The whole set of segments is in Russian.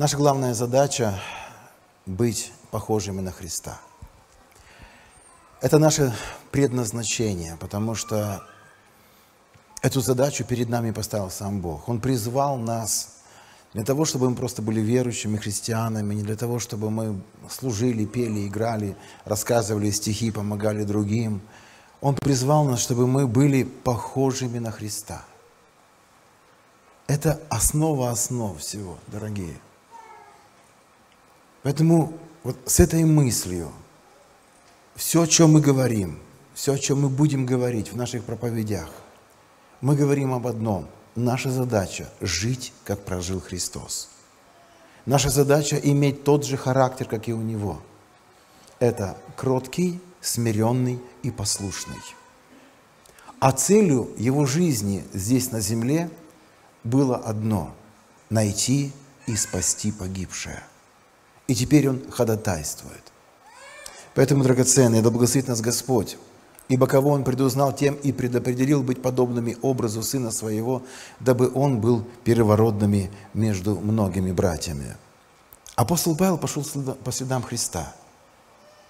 Наша главная задача – быть похожими на Христа. Это наше предназначение, потому что эту задачу перед нами поставил сам Бог. Он призвал нас для того, чтобы мы просто были верующими христианами, не для того, чтобы мы служили, пели, играли, рассказывали стихи, помогали другим. Он призвал нас, чтобы мы были похожими на Христа. Это основа основ всего, дорогие. Поэтому вот с этой мыслью все, о чем мы говорим, все, о чем мы будем говорить в наших проповедях, мы говорим об одном – наша задача – жить, как прожил Христос. Наша задача – иметь тот же характер, как и у Него. Это кроткий, смиренный и послушный. А целью Его жизни здесь на земле было одно – найти и спасти погибшее. И теперь Он ходатайствует. Поэтому, драгоценные, да благословит нас Господь, Ибо кого он предузнал, тем и предопределил быть подобными образу Сына Своего, дабы он был первородными между многими братьями. Апостол Павел пошел по следам Христа.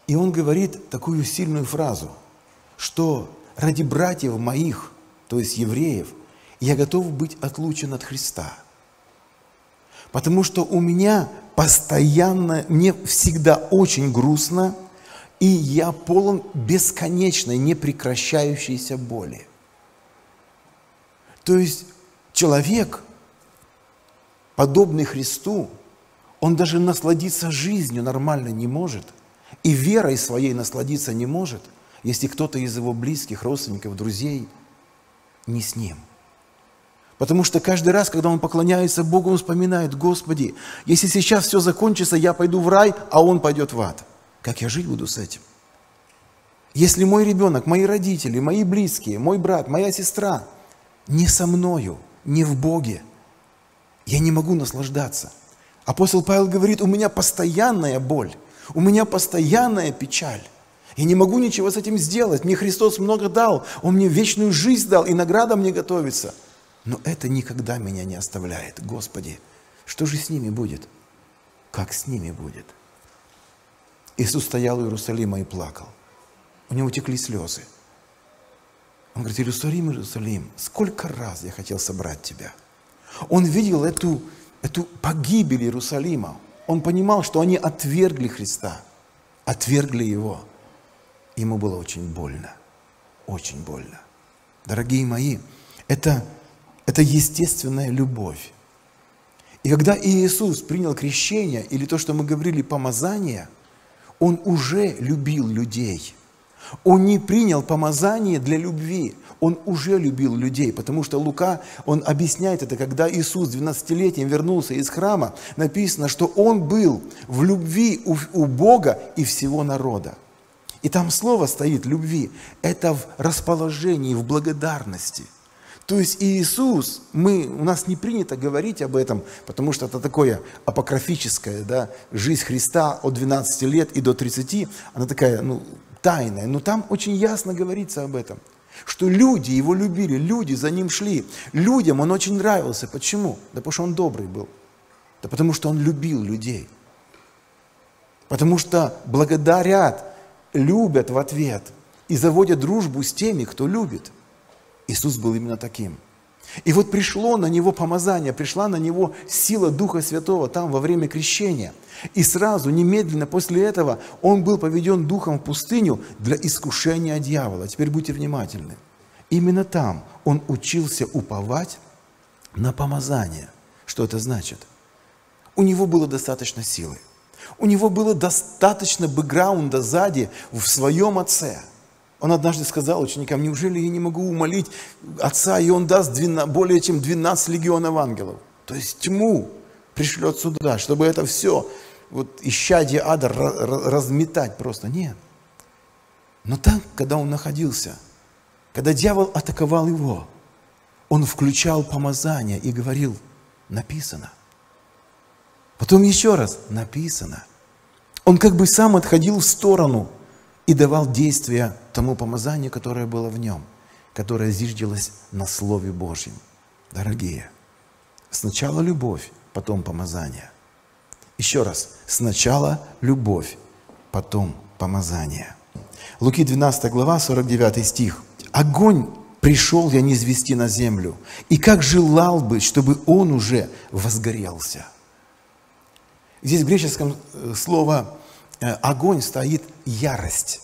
И он говорит такую сильную фразу, что ради братьев моих, то есть евреев, я готов быть отлучен от Христа. Потому что у меня постоянно, мне всегда очень грустно – и я полон бесконечной, непрекращающейся боли. То есть человек, подобный Христу, он даже насладиться жизнью нормально не может, и верой своей насладиться не может, если кто-то из его близких, родственников, друзей не с ним. Потому что каждый раз, когда он поклоняется Богу, он вспоминает, Господи, если сейчас все закончится, я пойду в рай, а он пойдет в ад – как я жить буду с этим? Если мой ребенок, мои родители, мои близкие, мой брат, моя сестра не со мною, не в Боге, я не могу наслаждаться. Апостол Павел говорит, у меня постоянная боль, у меня постоянная печаль. Я не могу ничего с этим сделать. Мне Христос много дал. Он мне вечную жизнь дал, и награда мне готовится. Но это никогда меня не оставляет. Господи, что же с ними будет? Как с ними будет? Иисус стоял у Иерусалима и плакал. У него текли слезы. Он говорит, Иерусалим, Иерусалим, сколько раз я хотел собрать тебя. Он видел эту, эту погибель Иерусалима. Он понимал, что они отвергли Христа, отвергли Его. Ему было очень больно, очень больно. Дорогие мои, это, это естественная любовь. И когда Иисус принял крещение, или то, что мы говорили, помазание – он уже любил людей. Он не принял помазание для любви. Он уже любил людей, потому что Лука, он объясняет это, когда Иисус 12-летним вернулся из храма, написано, что он был в любви у, у Бога и всего народа. И там слово стоит любви. Это в расположении, в благодарности – то есть Иисус, мы, у нас не принято говорить об этом, потому что это такое апокрафическое, да, жизнь Христа от 12 лет и до 30, она такая, ну, тайная. Но там очень ясно говорится об этом, что люди его любили, люди за ним шли. Людям он очень нравился. Почему? Да потому что он добрый был. Да потому что он любил людей. Потому что благодарят, любят в ответ и заводят дружбу с теми, кто любит – Иисус был именно таким. И вот пришло на него помазание, пришла на него сила Духа Святого там во время крещения. И сразу, немедленно после этого, он был поведен Духом в пустыню для искушения дьявола. Теперь будьте внимательны. Именно там он учился уповать на помазание. Что это значит? У него было достаточно силы. У него было достаточно бэкграунда сзади в своем отце – он однажды сказал ученикам, неужели я не могу умолить Отца, и Он даст 12, более чем 12 легионов ангелов? То есть тьму пришлет сюда, чтобы это все, вот исчадие ада разметать просто. Нет. Но там, когда он находился, когда дьявол атаковал его, он включал помазание и говорил, написано. Потом еще раз, написано. Он как бы сам отходил в сторону – и давал действие тому помазанию, которое было в нем, которое зиждилось на Слове Божьем. Дорогие, сначала любовь, потом помазание. Еще раз, сначала любовь, потом помазание. Луки 12 глава, 49 стих. «Огонь пришел я не извести на землю, и как желал бы, чтобы он уже возгорелся». Здесь в греческом э, слово «огонь» стоит «ярость».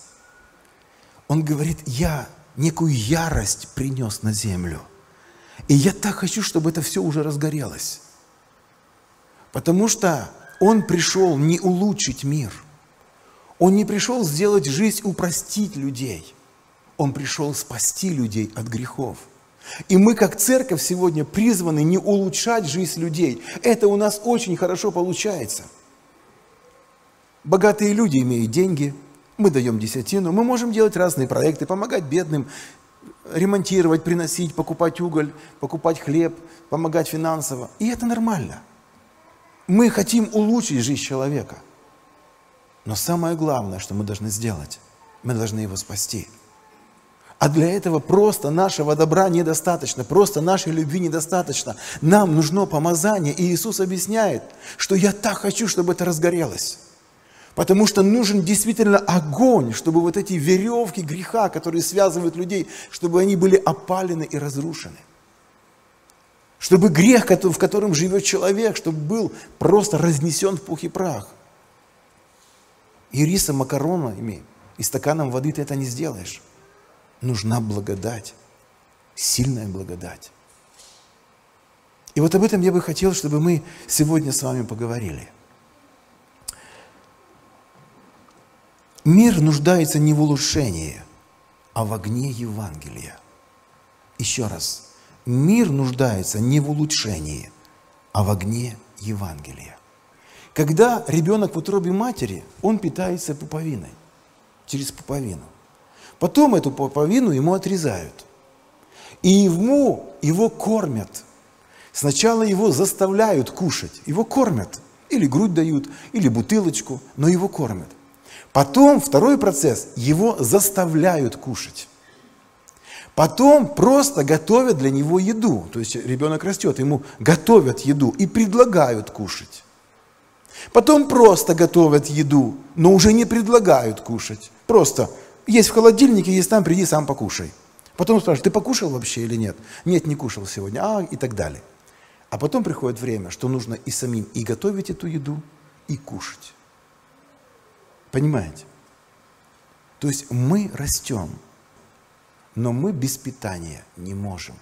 Он говорит, я некую ярость принес на землю. И я так хочу, чтобы это все уже разгорелось. Потому что он пришел не улучшить мир. Он не пришел сделать жизнь, упростить людей. Он пришел спасти людей от грехов. И мы, как церковь, сегодня призваны не улучшать жизнь людей. Это у нас очень хорошо получается. Богатые люди имеют деньги, мы даем десятину, мы можем делать разные проекты, помогать бедным, ремонтировать, приносить, покупать уголь, покупать хлеб, помогать финансово. И это нормально. Мы хотим улучшить жизнь человека. Но самое главное, что мы должны сделать, мы должны его спасти. А для этого просто нашего добра недостаточно, просто нашей любви недостаточно. Нам нужно помазание. И Иисус объясняет, что я так хочу, чтобы это разгорелось. Потому что нужен действительно огонь, чтобы вот эти веревки греха, которые связывают людей, чтобы они были опалены и разрушены. Чтобы грех, в котором живет человек, чтобы был просто разнесен в пух и прах. И рисом, макаронами и стаканом воды ты это не сделаешь. Нужна благодать, сильная благодать. И вот об этом я бы хотел, чтобы мы сегодня с вами поговорили – Мир нуждается не в улучшении, а в огне Евангелия. Еще раз. Мир нуждается не в улучшении, а в огне Евангелия. Когда ребенок в утробе матери, он питается пуповиной, через пуповину. Потом эту пуповину ему отрезают. И ему его кормят. Сначала его заставляют кушать, его кормят. Или грудь дают, или бутылочку, но его кормят. Потом второй процесс, его заставляют кушать. Потом просто готовят для него еду. То есть ребенок растет, ему готовят еду и предлагают кушать. Потом просто готовят еду, но уже не предлагают кушать. Просто есть в холодильнике, есть там, приди сам покушай. Потом спрашивают, ты покушал вообще или нет? Нет, не кушал сегодня, а и так далее. А потом приходит время, что нужно и самим и готовить эту еду, и кушать. Понимаете? То есть мы растем, но мы без питания не можем.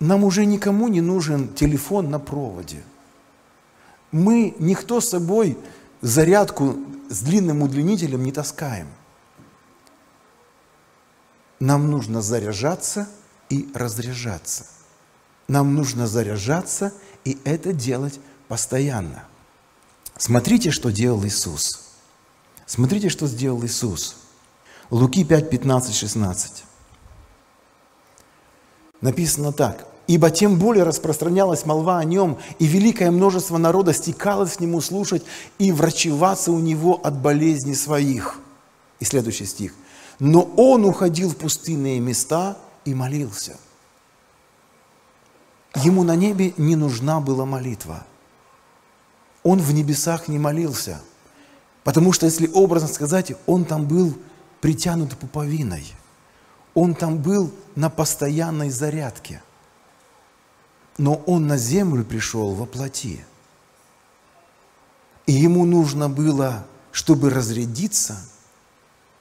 Нам уже никому не нужен телефон на проводе. Мы, никто с собой зарядку с длинным удлинителем не таскаем. Нам нужно заряжаться и разряжаться. Нам нужно заряжаться и это делать постоянно. Смотрите, что делал Иисус – Смотрите, что сделал Иисус. Луки 5, 15, 16. Написано так. «Ибо тем более распространялась молва о нем, и великое множество народа стекалось к нему слушать и врачеваться у него от болезней своих». И следующий стих. «Но он уходил в пустынные места и молился». Ему на небе не нужна была молитва. Он в небесах не молился – Потому что, если образно сказать, он там был притянут пуповиной. Он там был на постоянной зарядке. Но он на землю пришел во плоти. И ему нужно было, чтобы разрядиться,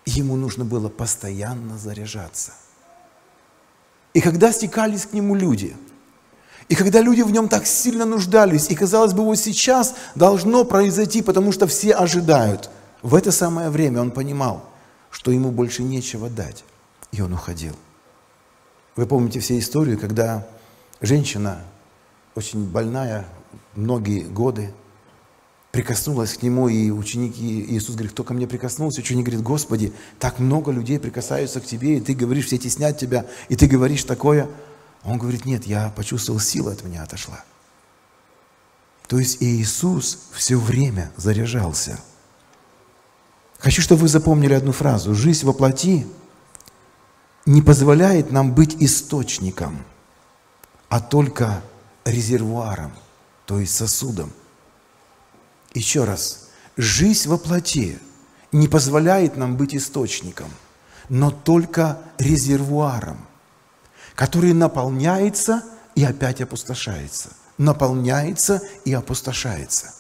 ему нужно было постоянно заряжаться. И когда стекались к нему люди – и когда люди в нем так сильно нуждались, и казалось бы, вот сейчас должно произойти, потому что все ожидают, в это самое время он понимал, что ему больше нечего дать, и он уходил. Вы помните все историю, когда женщина, очень больная, многие годы, прикоснулась к нему, и ученики, Иисус говорит, кто ко мне прикоснулся? Ученик говорит, Господи, так много людей прикасаются к тебе, и ты говоришь, все теснят тебя, и ты говоришь такое – он говорит, нет, я почувствовал, сила от меня отошла. То есть Иисус все время заряжался. Хочу, чтобы вы запомнили одну фразу. Жизнь во плоти не позволяет нам быть источником, а только резервуаром, то есть сосудом. Еще раз, жизнь во плоти не позволяет нам быть источником, но только резервуаром, который наполняется и опять опустошается, наполняется и опустошается.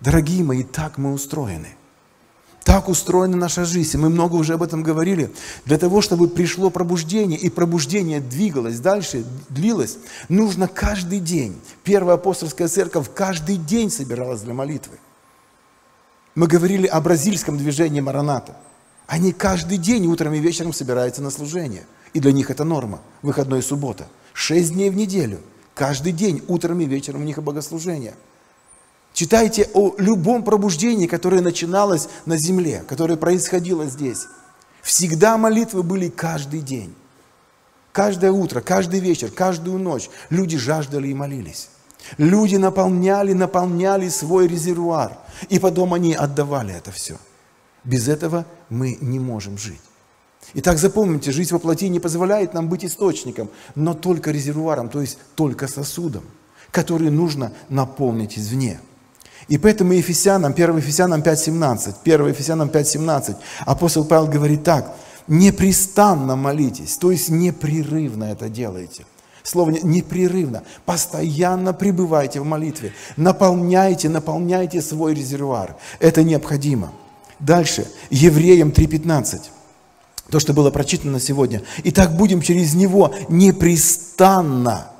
Дорогие мои, так мы устроены – так устроена наша жизнь. Мы много уже об этом говорили. Для того, чтобы пришло пробуждение, и пробуждение двигалось дальше, длилось, нужно каждый день. Первая апостольская церковь каждый день собиралась для молитвы. Мы говорили о бразильском движении Мараната. Они каждый день утром и вечером собираются на служение. И для них это норма. Выходной суббота. Шесть дней в неделю. Каждый день утром и вечером у них богослужение – Читайте о любом пробуждении, которое начиналось на земле, которое происходило здесь. Всегда молитвы были каждый день. Каждое утро, каждый вечер, каждую ночь люди жаждали и молились. Люди наполняли, наполняли свой резервуар. И потом они отдавали это все. Без этого мы не можем жить. Итак, запомните, жизнь во плоти не позволяет нам быть источником, но только резервуаром, то есть только сосудом, который нужно наполнить извне. И поэтому Ефесянам, 1 Ефесянам 5.17, 1 Ефесянам 5.17, апостол Павел говорит так, непрестанно молитесь, то есть непрерывно это делаете. Слово непрерывно, постоянно пребывайте в молитве, наполняйте, наполняйте свой резервуар. Это необходимо. Дальше, Евреям 3.15 то, что было прочитано сегодня. И так будем через него непрестанно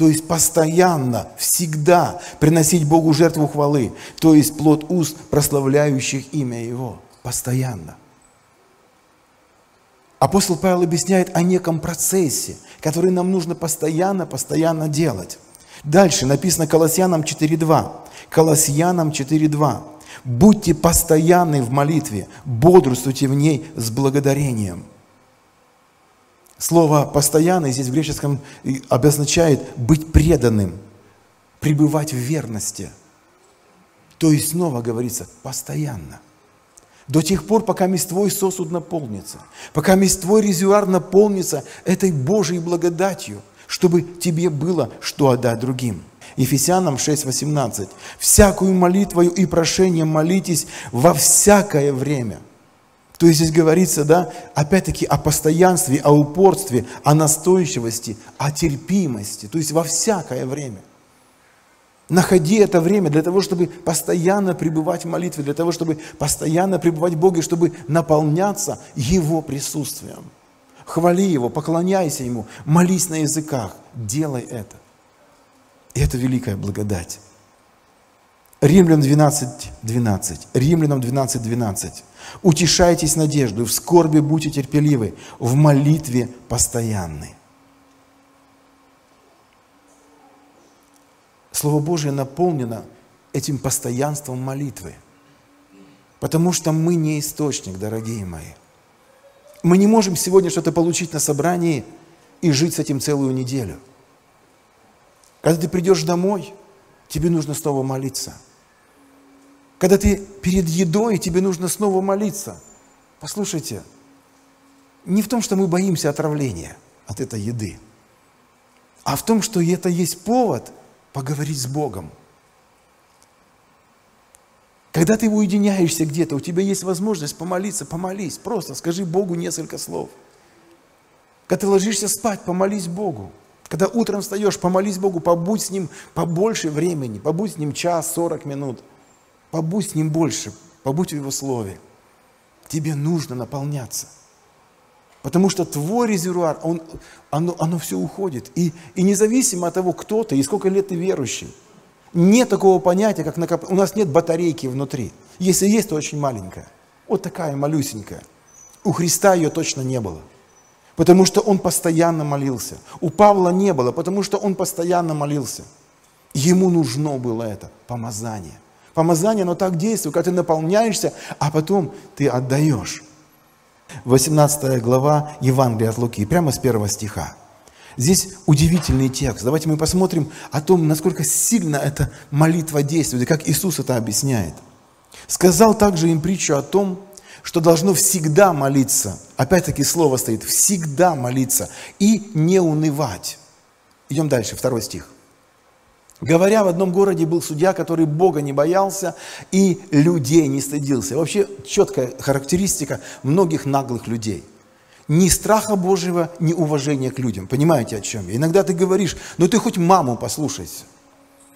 то есть постоянно, всегда приносить Богу жертву хвалы, то есть плод уст, прославляющих имя Его, постоянно. Апостол Павел объясняет о неком процессе, который нам нужно постоянно, постоянно делать. Дальше написано Колоссянам 4.2. Колоссянам 4.2. Будьте постоянны в молитве, бодрствуйте в ней с благодарением. Слово «постоянно» здесь в греческом обозначает быть преданным, пребывать в верности. То есть снова говорится «постоянно». До тех пор, пока мест твой сосуд наполнится, пока мест твой резервуар наполнится этой Божьей благодатью, чтобы тебе было что отдать другим. Ефесянам 6:18. «Всякую молитвою и прошением молитесь во всякое время». То есть здесь говорится, да, опять-таки о постоянстве, о упорстве, о настойчивости, о терпимости, то есть во всякое время. Находи это время для того, чтобы постоянно пребывать в молитве, для того, чтобы постоянно пребывать в Боге, чтобы наполняться Его присутствием. Хвали Его, поклоняйся Ему, молись на языках, делай это. И это великая благодать. Римлянам 12, 12. Римлянам 12, 12. Утешайтесь надеждой, в скорби будьте терпеливы, в молитве постоянны. Слово Божие наполнено этим постоянством молитвы. Потому что мы не источник, дорогие мои. Мы не можем сегодня что-то получить на собрании и жить с этим целую неделю. Когда ты придешь домой, тебе нужно снова молиться – когда ты перед едой, тебе нужно снова молиться. Послушайте, не в том, что мы боимся отравления от этой еды, а в том, что это есть повод поговорить с Богом. Когда ты уединяешься где-то, у тебя есть возможность помолиться, помолись, просто скажи Богу несколько слов. Когда ты ложишься спать, помолись Богу. Когда утром встаешь, помолись Богу, побудь с Ним побольше времени, побудь с Ним час, сорок минут – Побудь с Ним больше, побудь в Его Слове. Тебе нужно наполняться. Потому что твой резервуар, он, оно, оно все уходит. И, и независимо от того, кто ты и сколько лет ты верующий, нет такого понятия, как накоп... У нас нет батарейки внутри. Если есть, то очень маленькая. Вот такая малюсенькая. У Христа ее точно не было. Потому что он постоянно молился. У Павла не было, потому что он постоянно молился. Ему нужно было это помазание. Помазание, оно так действует, когда ты наполняешься, а потом ты отдаешь. 18 глава Евангелия от Луки, прямо с первого стиха. Здесь удивительный текст. Давайте мы посмотрим о том, насколько сильно эта молитва действует, и как Иисус это объясняет. Сказал также им притчу о том, что должно всегда молиться. Опять-таки слово стоит, всегда молиться и не унывать. Идем дальше, второй стих. Говоря, в одном городе был судья, который Бога не боялся и людей не стыдился. Вообще четкая характеристика многих наглых людей. Ни страха Божьего, ни уважения к людям. Понимаете, о чем я? Иногда ты говоришь, ну ты хоть маму послушайся,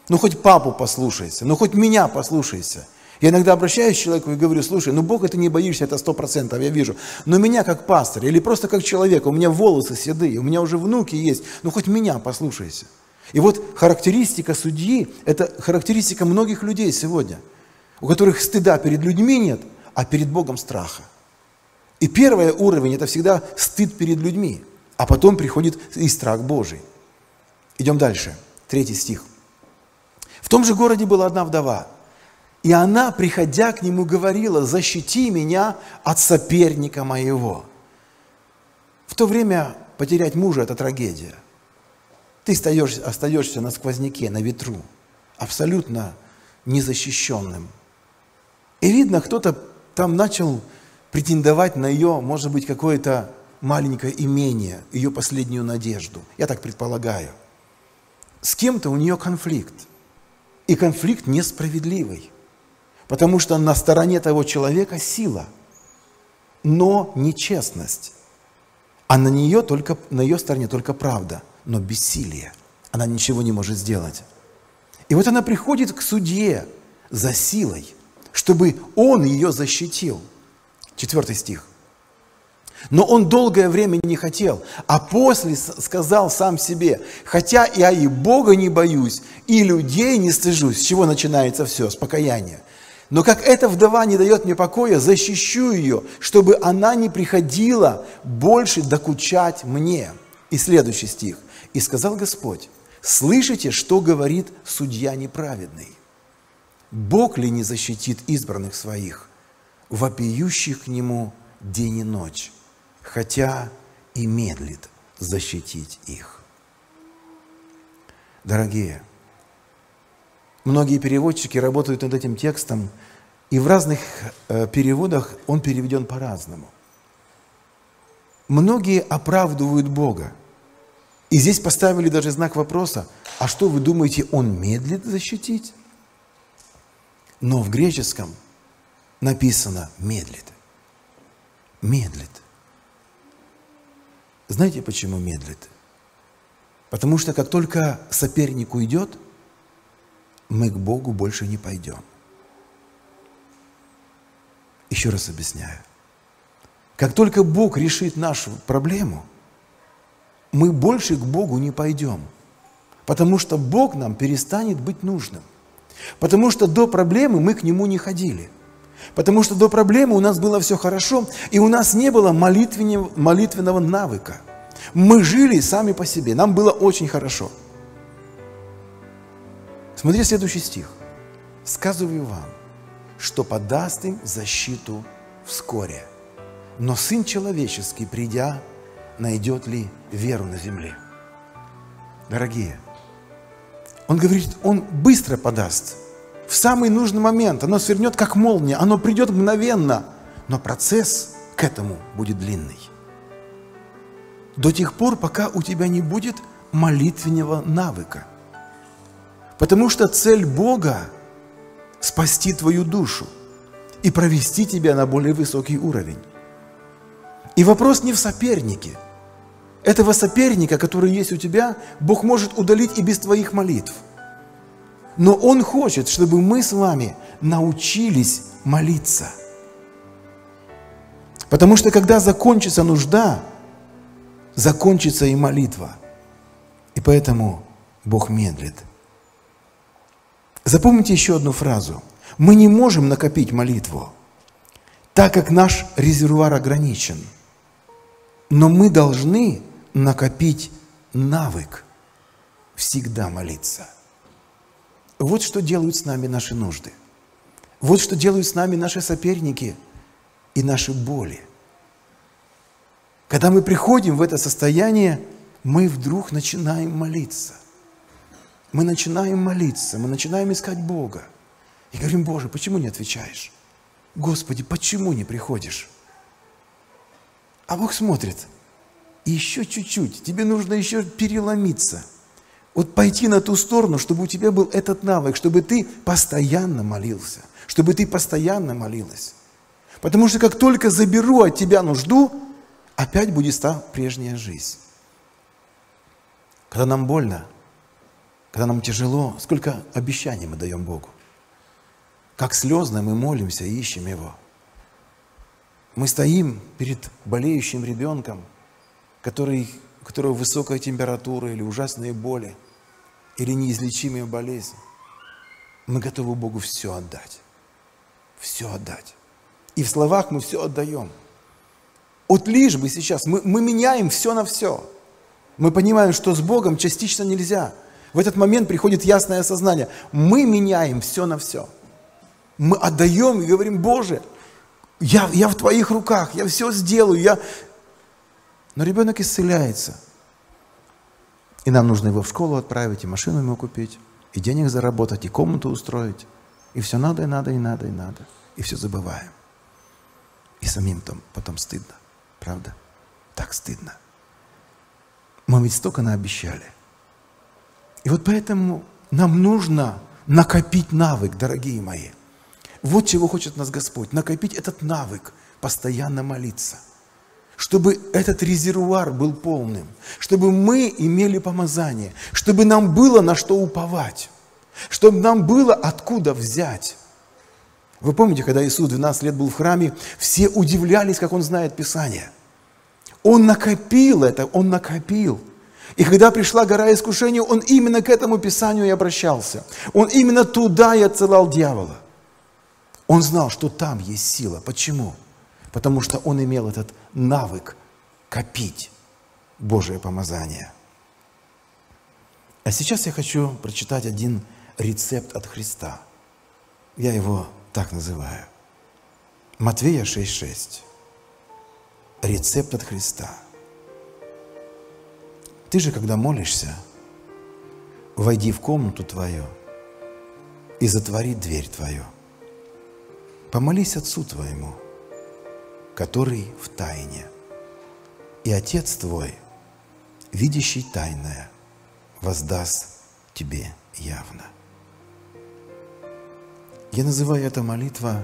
ну хоть папу послушайся, ну хоть меня послушайся. Я иногда обращаюсь к человеку и говорю, слушай, ну Бог это не боишься, это сто процентов, я вижу. Но меня как пастор или просто как человека, у меня волосы седые, у меня уже внуки есть, ну хоть меня послушайся. И вот характеристика судьи – это характеристика многих людей сегодня, у которых стыда перед людьми нет, а перед Богом страха. И первый уровень – это всегда стыд перед людьми, а потом приходит и страх Божий. Идем дальше, третий стих. В том же городе была одна вдова, и она, приходя к нему, говорила, защити меня от соперника моего. В то время потерять мужа – это трагедия. Ты остаешься, остаешься на сквозняке, на ветру, абсолютно незащищенным. И видно, кто-то там начал претендовать на ее, может быть, какое-то маленькое имение, ее последнюю надежду. Я так предполагаю. С кем-то у нее конфликт. И конфликт несправедливый. Потому что на стороне того человека сила, но нечестность. А на нее только, на ее стороне только правда – но бессилие. Она ничего не может сделать. И вот она приходит к судье за силой, чтобы он ее защитил. Четвертый стих. Но он долгое время не хотел, а после сказал сам себе, хотя я и Бога не боюсь, и людей не стыжусь. С чего начинается все? С покаяния. Но как эта вдова не дает мне покоя, защищу ее, чтобы она не приходила больше докучать мне. И следующий стих. И сказал Господь, слышите, что говорит судья неправедный? Бог ли не защитит избранных своих, вопиющих к Нему день и ночь, хотя и медлит защитить их? Дорогие, многие переводчики работают над этим текстом, и в разных э, переводах он переведен по-разному. Многие оправдывают Бога – и здесь поставили даже знак вопроса, а что вы думаете, он медлит защитить? Но в греческом написано медлит. Медлит. Знаете, почему медлит? Потому что как только соперник уйдет, мы к Богу больше не пойдем. Еще раз объясняю. Как только Бог решит нашу проблему – мы больше к Богу не пойдем, потому что Бог нам перестанет быть нужным. Потому что до проблемы мы к Нему не ходили. Потому что до проблемы у нас было все хорошо, и у нас не было молитвенного, навыка. Мы жили сами по себе, нам было очень хорошо. Смотри следующий стих. «Сказываю вам, что подаст им защиту вскоре, но Сын Человеческий, придя, найдет ли веру на земле. Дорогие, он говорит, он быстро подаст. В самый нужный момент оно свернет, как молния, оно придет мгновенно, но процесс к этому будет длинный. До тех пор, пока у тебя не будет молитвенного навыка. Потому что цель Бога – спасти твою душу и провести тебя на более высокий уровень. И вопрос не в сопернике – этого соперника, который есть у тебя, Бог может удалить и без твоих молитв. Но Он хочет, чтобы мы с вами научились молиться. Потому что когда закончится нужда, закончится и молитва. И поэтому Бог медлит. Запомните еще одну фразу. Мы не можем накопить молитву, так как наш резервуар ограничен. Но мы должны накопить навык всегда молиться. Вот что делают с нами наши нужды. Вот что делают с нами наши соперники и наши боли. Когда мы приходим в это состояние, мы вдруг начинаем молиться. Мы начинаем молиться, мы начинаем искать Бога. И говорим, Боже, почему не отвечаешь? Господи, почему не приходишь? А Бог смотрит – и еще чуть-чуть, тебе нужно еще переломиться. Вот пойти на ту сторону, чтобы у тебя был этот навык, чтобы ты постоянно молился, чтобы ты постоянно молилась. Потому что как только заберу от тебя нужду, опять будет та прежняя жизнь. Когда нам больно, когда нам тяжело, сколько обещаний мы даем Богу. Как слезно мы молимся и ищем Его. Мы стоим перед болеющим ребенком, который, у которого высокая температура или ужасные боли, или неизлечимая болезнь. Мы готовы Богу все отдать. Все отдать. И в словах мы все отдаем. Вот лишь бы сейчас, мы, мы меняем все на все. Мы понимаем, что с Богом частично нельзя. В этот момент приходит ясное осознание. Мы меняем все на все. Мы отдаем и говорим, Боже, я, я в твоих руках, я все сделаю. Я... Но ребенок исцеляется. И нам нужно его в школу отправить, и машину ему купить, и денег заработать, и комнату устроить. И все надо, и надо, и надо, и надо. И все забываем. И самим там потом стыдно. Правда? Так стыдно. Мы ведь столько наобещали. И вот поэтому нам нужно накопить навык, дорогие мои. Вот чего хочет нас Господь. Накопить этот навык, постоянно молиться. Чтобы этот резервуар был полным. Чтобы мы имели помазание. Чтобы нам было на что уповать. Чтобы нам было откуда взять. Вы помните, когда Иисус 12 лет был в храме, все удивлялись, как Он знает Писание. Он накопил это, Он накопил – и когда пришла гора искушения, он именно к этому Писанию и обращался. Он именно туда и отсылал дьявола. Он знал, что там есть сила. Почему? Потому что он имел этот навык копить Божие помазание. А сейчас я хочу прочитать один рецепт от Христа. Я его так называю. Матвея 6.6. Рецепт от Христа – ты же, когда молишься, войди в комнату твою и затвори дверь твою. Помолись Отцу твоему, который в тайне. И Отец твой, видящий тайное, воздаст тебе явно. Я называю это молитва,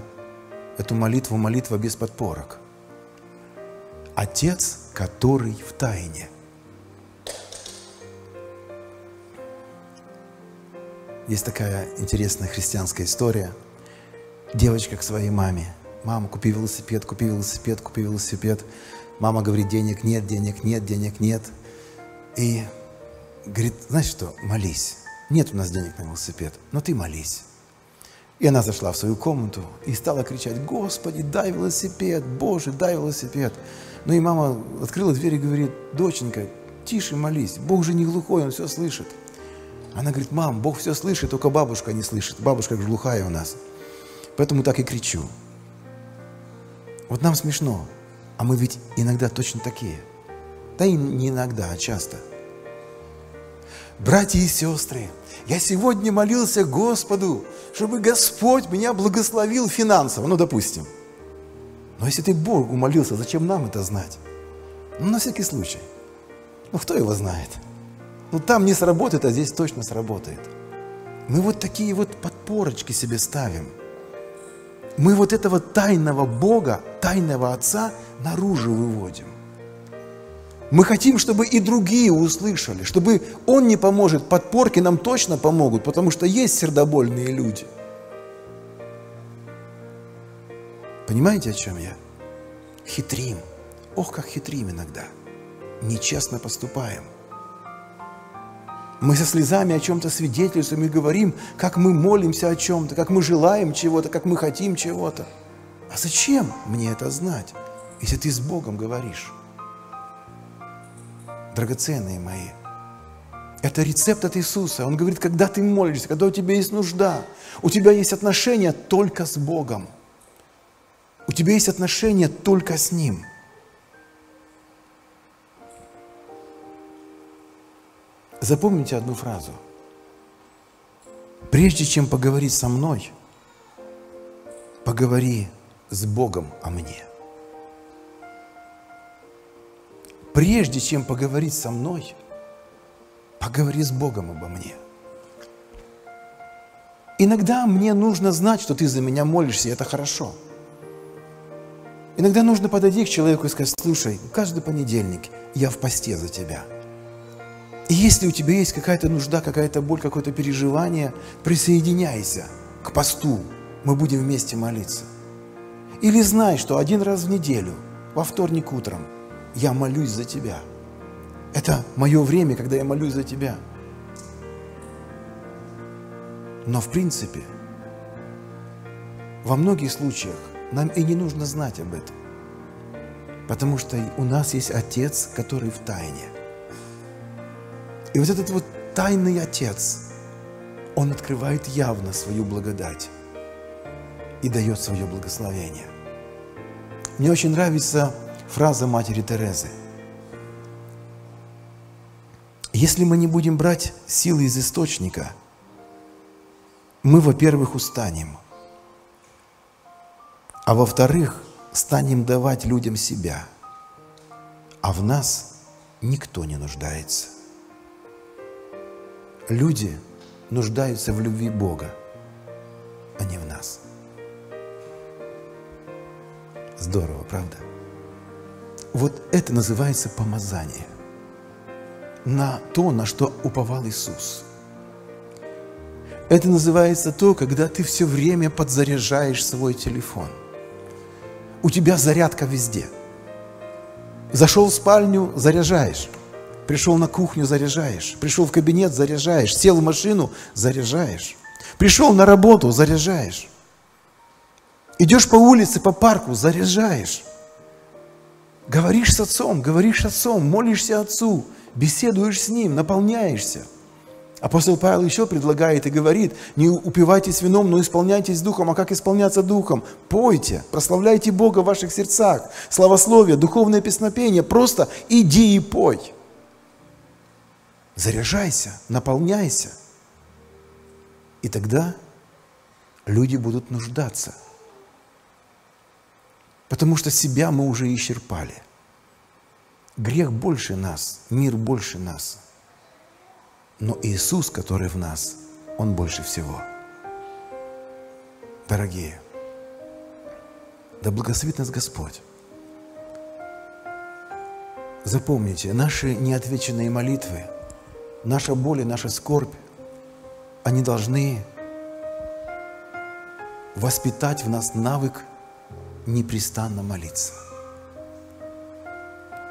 эту молитву молитва без подпорок. Отец, который в тайне – Есть такая интересная христианская история. Девочка к своей маме. Мама, купи велосипед, купи велосипед, купи велосипед. Мама говорит, денег нет, денег нет, денег нет. И говорит, знаешь что, молись. Нет у нас денег на велосипед, но ты молись. И она зашла в свою комнату и стала кричать, Господи, дай велосипед, Боже, дай велосипед. Ну и мама открыла дверь и говорит, доченька, тише молись, Бог же не глухой, Он все слышит. Она говорит, мам, Бог все слышит, только бабушка не слышит. Бабушка глухая у нас. Поэтому так и кричу. Вот нам смешно, а мы ведь иногда точно такие. Да и не иногда, а часто. Братья и сестры, я сегодня молился Господу, чтобы Господь меня благословил финансово, ну, допустим. Но если ты Богу молился, зачем нам это знать? Ну, на всякий случай. Ну, кто его знает? Ну там не сработает, а здесь точно сработает. Мы вот такие вот подпорочки себе ставим. Мы вот этого тайного Бога, тайного Отца наружу выводим. Мы хотим, чтобы и другие услышали, чтобы Он не поможет, подпорки нам точно помогут, потому что есть сердобольные люди. Понимаете, о чем я? Хитрим. Ох, как хитрим иногда. Нечестно поступаем – мы со слезами о чем-то свидетельствуем и говорим, как мы молимся о чем-то, как мы желаем чего-то, как мы хотим чего-то. А зачем мне это знать, если ты с Богом говоришь? Драгоценные мои, это рецепт от Иисуса. Он говорит, когда ты молишься, когда у тебя есть нужда, у тебя есть отношения только с Богом. У тебя есть отношения только с Ним – Запомните одну фразу. Прежде чем поговорить со мной, поговори с Богом о мне. Прежде чем поговорить со мной, Поговори с Богом обо мне. Иногда мне нужно знать, что ты за меня молишься, и это хорошо. Иногда нужно подойти к человеку и сказать, слушай, каждый понедельник я в посте за тебя. И если у тебя есть какая-то нужда, какая-то боль, какое-то переживание, присоединяйся к посту. Мы будем вместе молиться. Или знай, что один раз в неделю, во вторник утром, я молюсь за тебя. Это мое время, когда я молюсь за тебя. Но в принципе, во многих случаях нам и не нужно знать об этом. Потому что у нас есть Отец, который в тайне. И вот этот вот тайный Отец, Он открывает явно свою благодать и дает свое благословение. Мне очень нравится фраза матери Терезы. Если мы не будем брать силы из источника, мы, во-первых, устанем, а во-вторых, станем давать людям себя, а в нас никто не нуждается. Люди нуждаются в любви Бога, а не в нас. Здорово, правда? Вот это называется помазание на то, на что уповал Иисус. Это называется то, когда ты все время подзаряжаешь свой телефон. У тебя зарядка везде. Зашел в спальню, заряжаешь. Пришел на кухню, заряжаешь. Пришел в кабинет, заряжаешь. Сел в машину, заряжаешь. Пришел на работу, заряжаешь. Идешь по улице, по парку, заряжаешь. Говоришь с отцом, говоришь с отцом, молишься отцу, беседуешь с ним, наполняешься. Апостол Павел еще предлагает и говорит, не упивайтесь вином, но исполняйтесь духом. А как исполняться духом? Пойте, прославляйте Бога в ваших сердцах. Славословие, духовное песнопение. Просто иди и пой. Заряжайся, наполняйся. И тогда люди будут нуждаться – Потому что себя мы уже исчерпали. Грех больше нас, мир больше нас. Но Иисус, который в нас, Он больше всего. Дорогие, да благословит нас Господь. Запомните, наши неотвеченные молитвы, наша боль и наша скорбь, они должны воспитать в нас навык непрестанно молиться.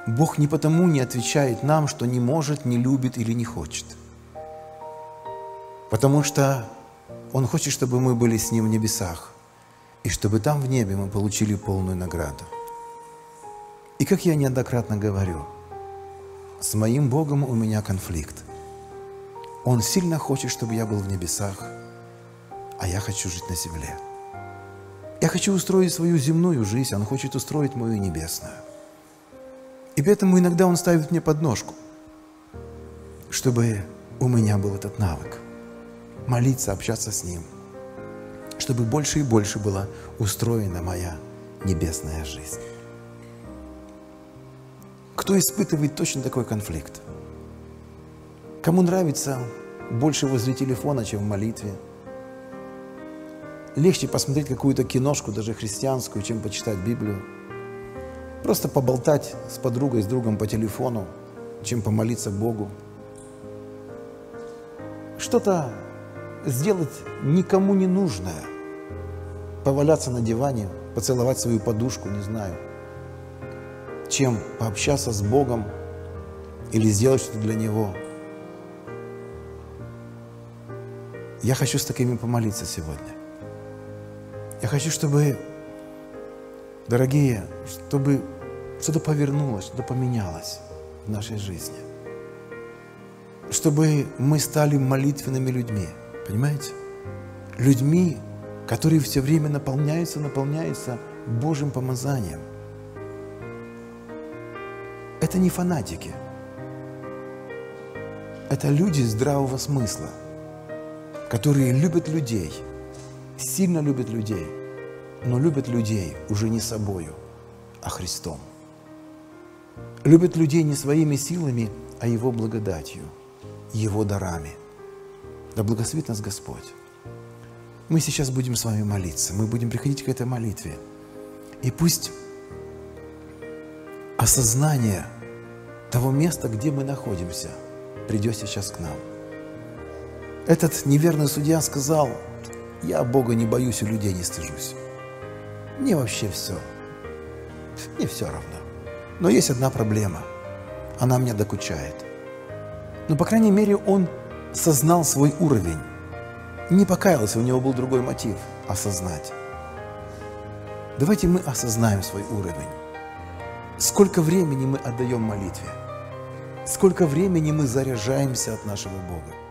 Бог не потому не отвечает нам, что не может, не любит или не хочет. Потому что Он хочет, чтобы мы были с Ним в небесах, и чтобы там в небе мы получили полную награду. И как я неоднократно говорю, с моим Богом у меня конфликт. Он сильно хочет, чтобы я был в небесах, а я хочу жить на земле. Я хочу устроить свою земную жизнь, Он хочет устроить мою небесную. И поэтому иногда Он ставит мне подножку, чтобы у меня был этот навык. Молиться, общаться с Ним. Чтобы больше и больше была устроена моя небесная жизнь. Кто испытывает точно такой конфликт? Кому нравится больше возле телефона, чем в молитве – легче посмотреть какую-то киношку, даже христианскую, чем почитать Библию. Просто поболтать с подругой, с другом по телефону, чем помолиться Богу. Что-то сделать никому не нужное. Поваляться на диване, поцеловать свою подушку, не знаю. Чем пообщаться с Богом или сделать что-то для Него. Я хочу с такими помолиться сегодня. Я хочу, чтобы, дорогие, чтобы что-то повернулось, что-то поменялось в нашей жизни. Чтобы мы стали молитвенными людьми, понимаете? Людьми, которые все время наполняются, наполняются Божьим помазанием. Это не фанатики. Это люди здравого смысла, которые любят людей – сильно любит людей, но любит людей уже не собою, а Христом. Любит людей не своими силами, а Его благодатью. Его дарами. Да благословит нас Господь. Мы сейчас будем с вами молиться, мы будем приходить к этой молитве. И пусть осознание того места, где мы находимся, придет сейчас к нам. Этот неверный судья сказал, я Бога не боюсь и людей не стыжусь. Мне вообще все. Мне все равно. Но есть одна проблема. Она меня докучает. Но, по крайней мере, он сознал свой уровень. Не покаялся, у него был другой мотив – осознать. Давайте мы осознаем свой уровень. Сколько времени мы отдаем молитве? Сколько времени мы заряжаемся от нашего Бога?